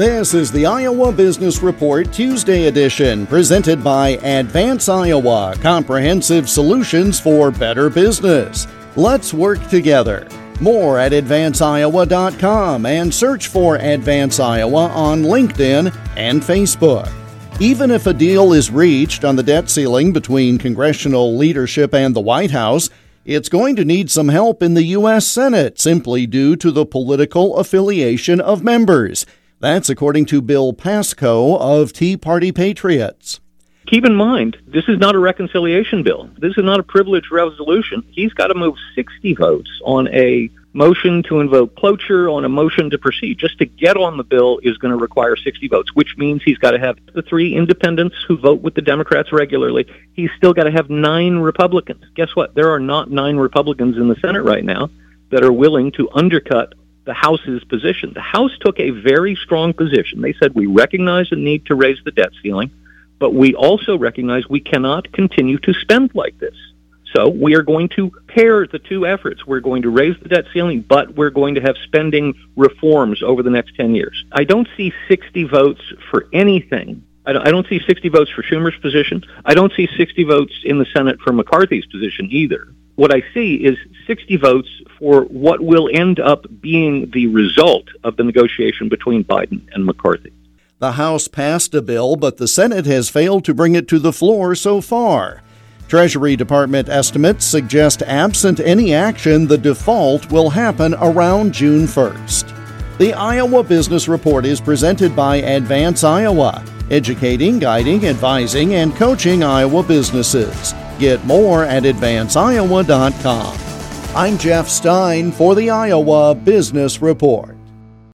This is the Iowa Business Report Tuesday edition, presented by Advance Iowa Comprehensive Solutions for Better Business. Let's work together. More at advanceiowa.com and search for Advance Iowa on LinkedIn and Facebook. Even if a deal is reached on the debt ceiling between congressional leadership and the White House, it's going to need some help in the U.S. Senate simply due to the political affiliation of members. That's according to Bill Pascoe of Tea Party Patriots. Keep in mind, this is not a reconciliation bill. This is not a privilege resolution. He's got to move 60 votes on a motion to invoke cloture, on a motion to proceed. Just to get on the bill is going to require 60 votes, which means he's got to have the three independents who vote with the Democrats regularly. He's still got to have nine Republicans. Guess what? There are not nine Republicans in the Senate right now that are willing to undercut the House's position. The House took a very strong position. They said we recognize the need to raise the debt ceiling, but we also recognize we cannot continue to spend like this. So we are going to pair the two efforts. We're going to raise the debt ceiling, but we're going to have spending reforms over the next 10 years. I don't see 60 votes for anything. I don't, see 60 votes for Schumer's position. I don't see 60 votes in the Senate for McCarthy's position either. What I see is 60 votes for what will end up being the result of the negotiation between Biden and McCarthy. The House passed a bill, but the Senate has failed to bring it to the floor so far. Treasury Department estimates suggest absent any action, the default will happen around June 1st. The Iowa Business Report is presented by Advance Iowa, educating, guiding, advising, and coaching Iowa businesses. Get more at advanceiowa.com. I'm Jeff Stein for the Iowa Business Report.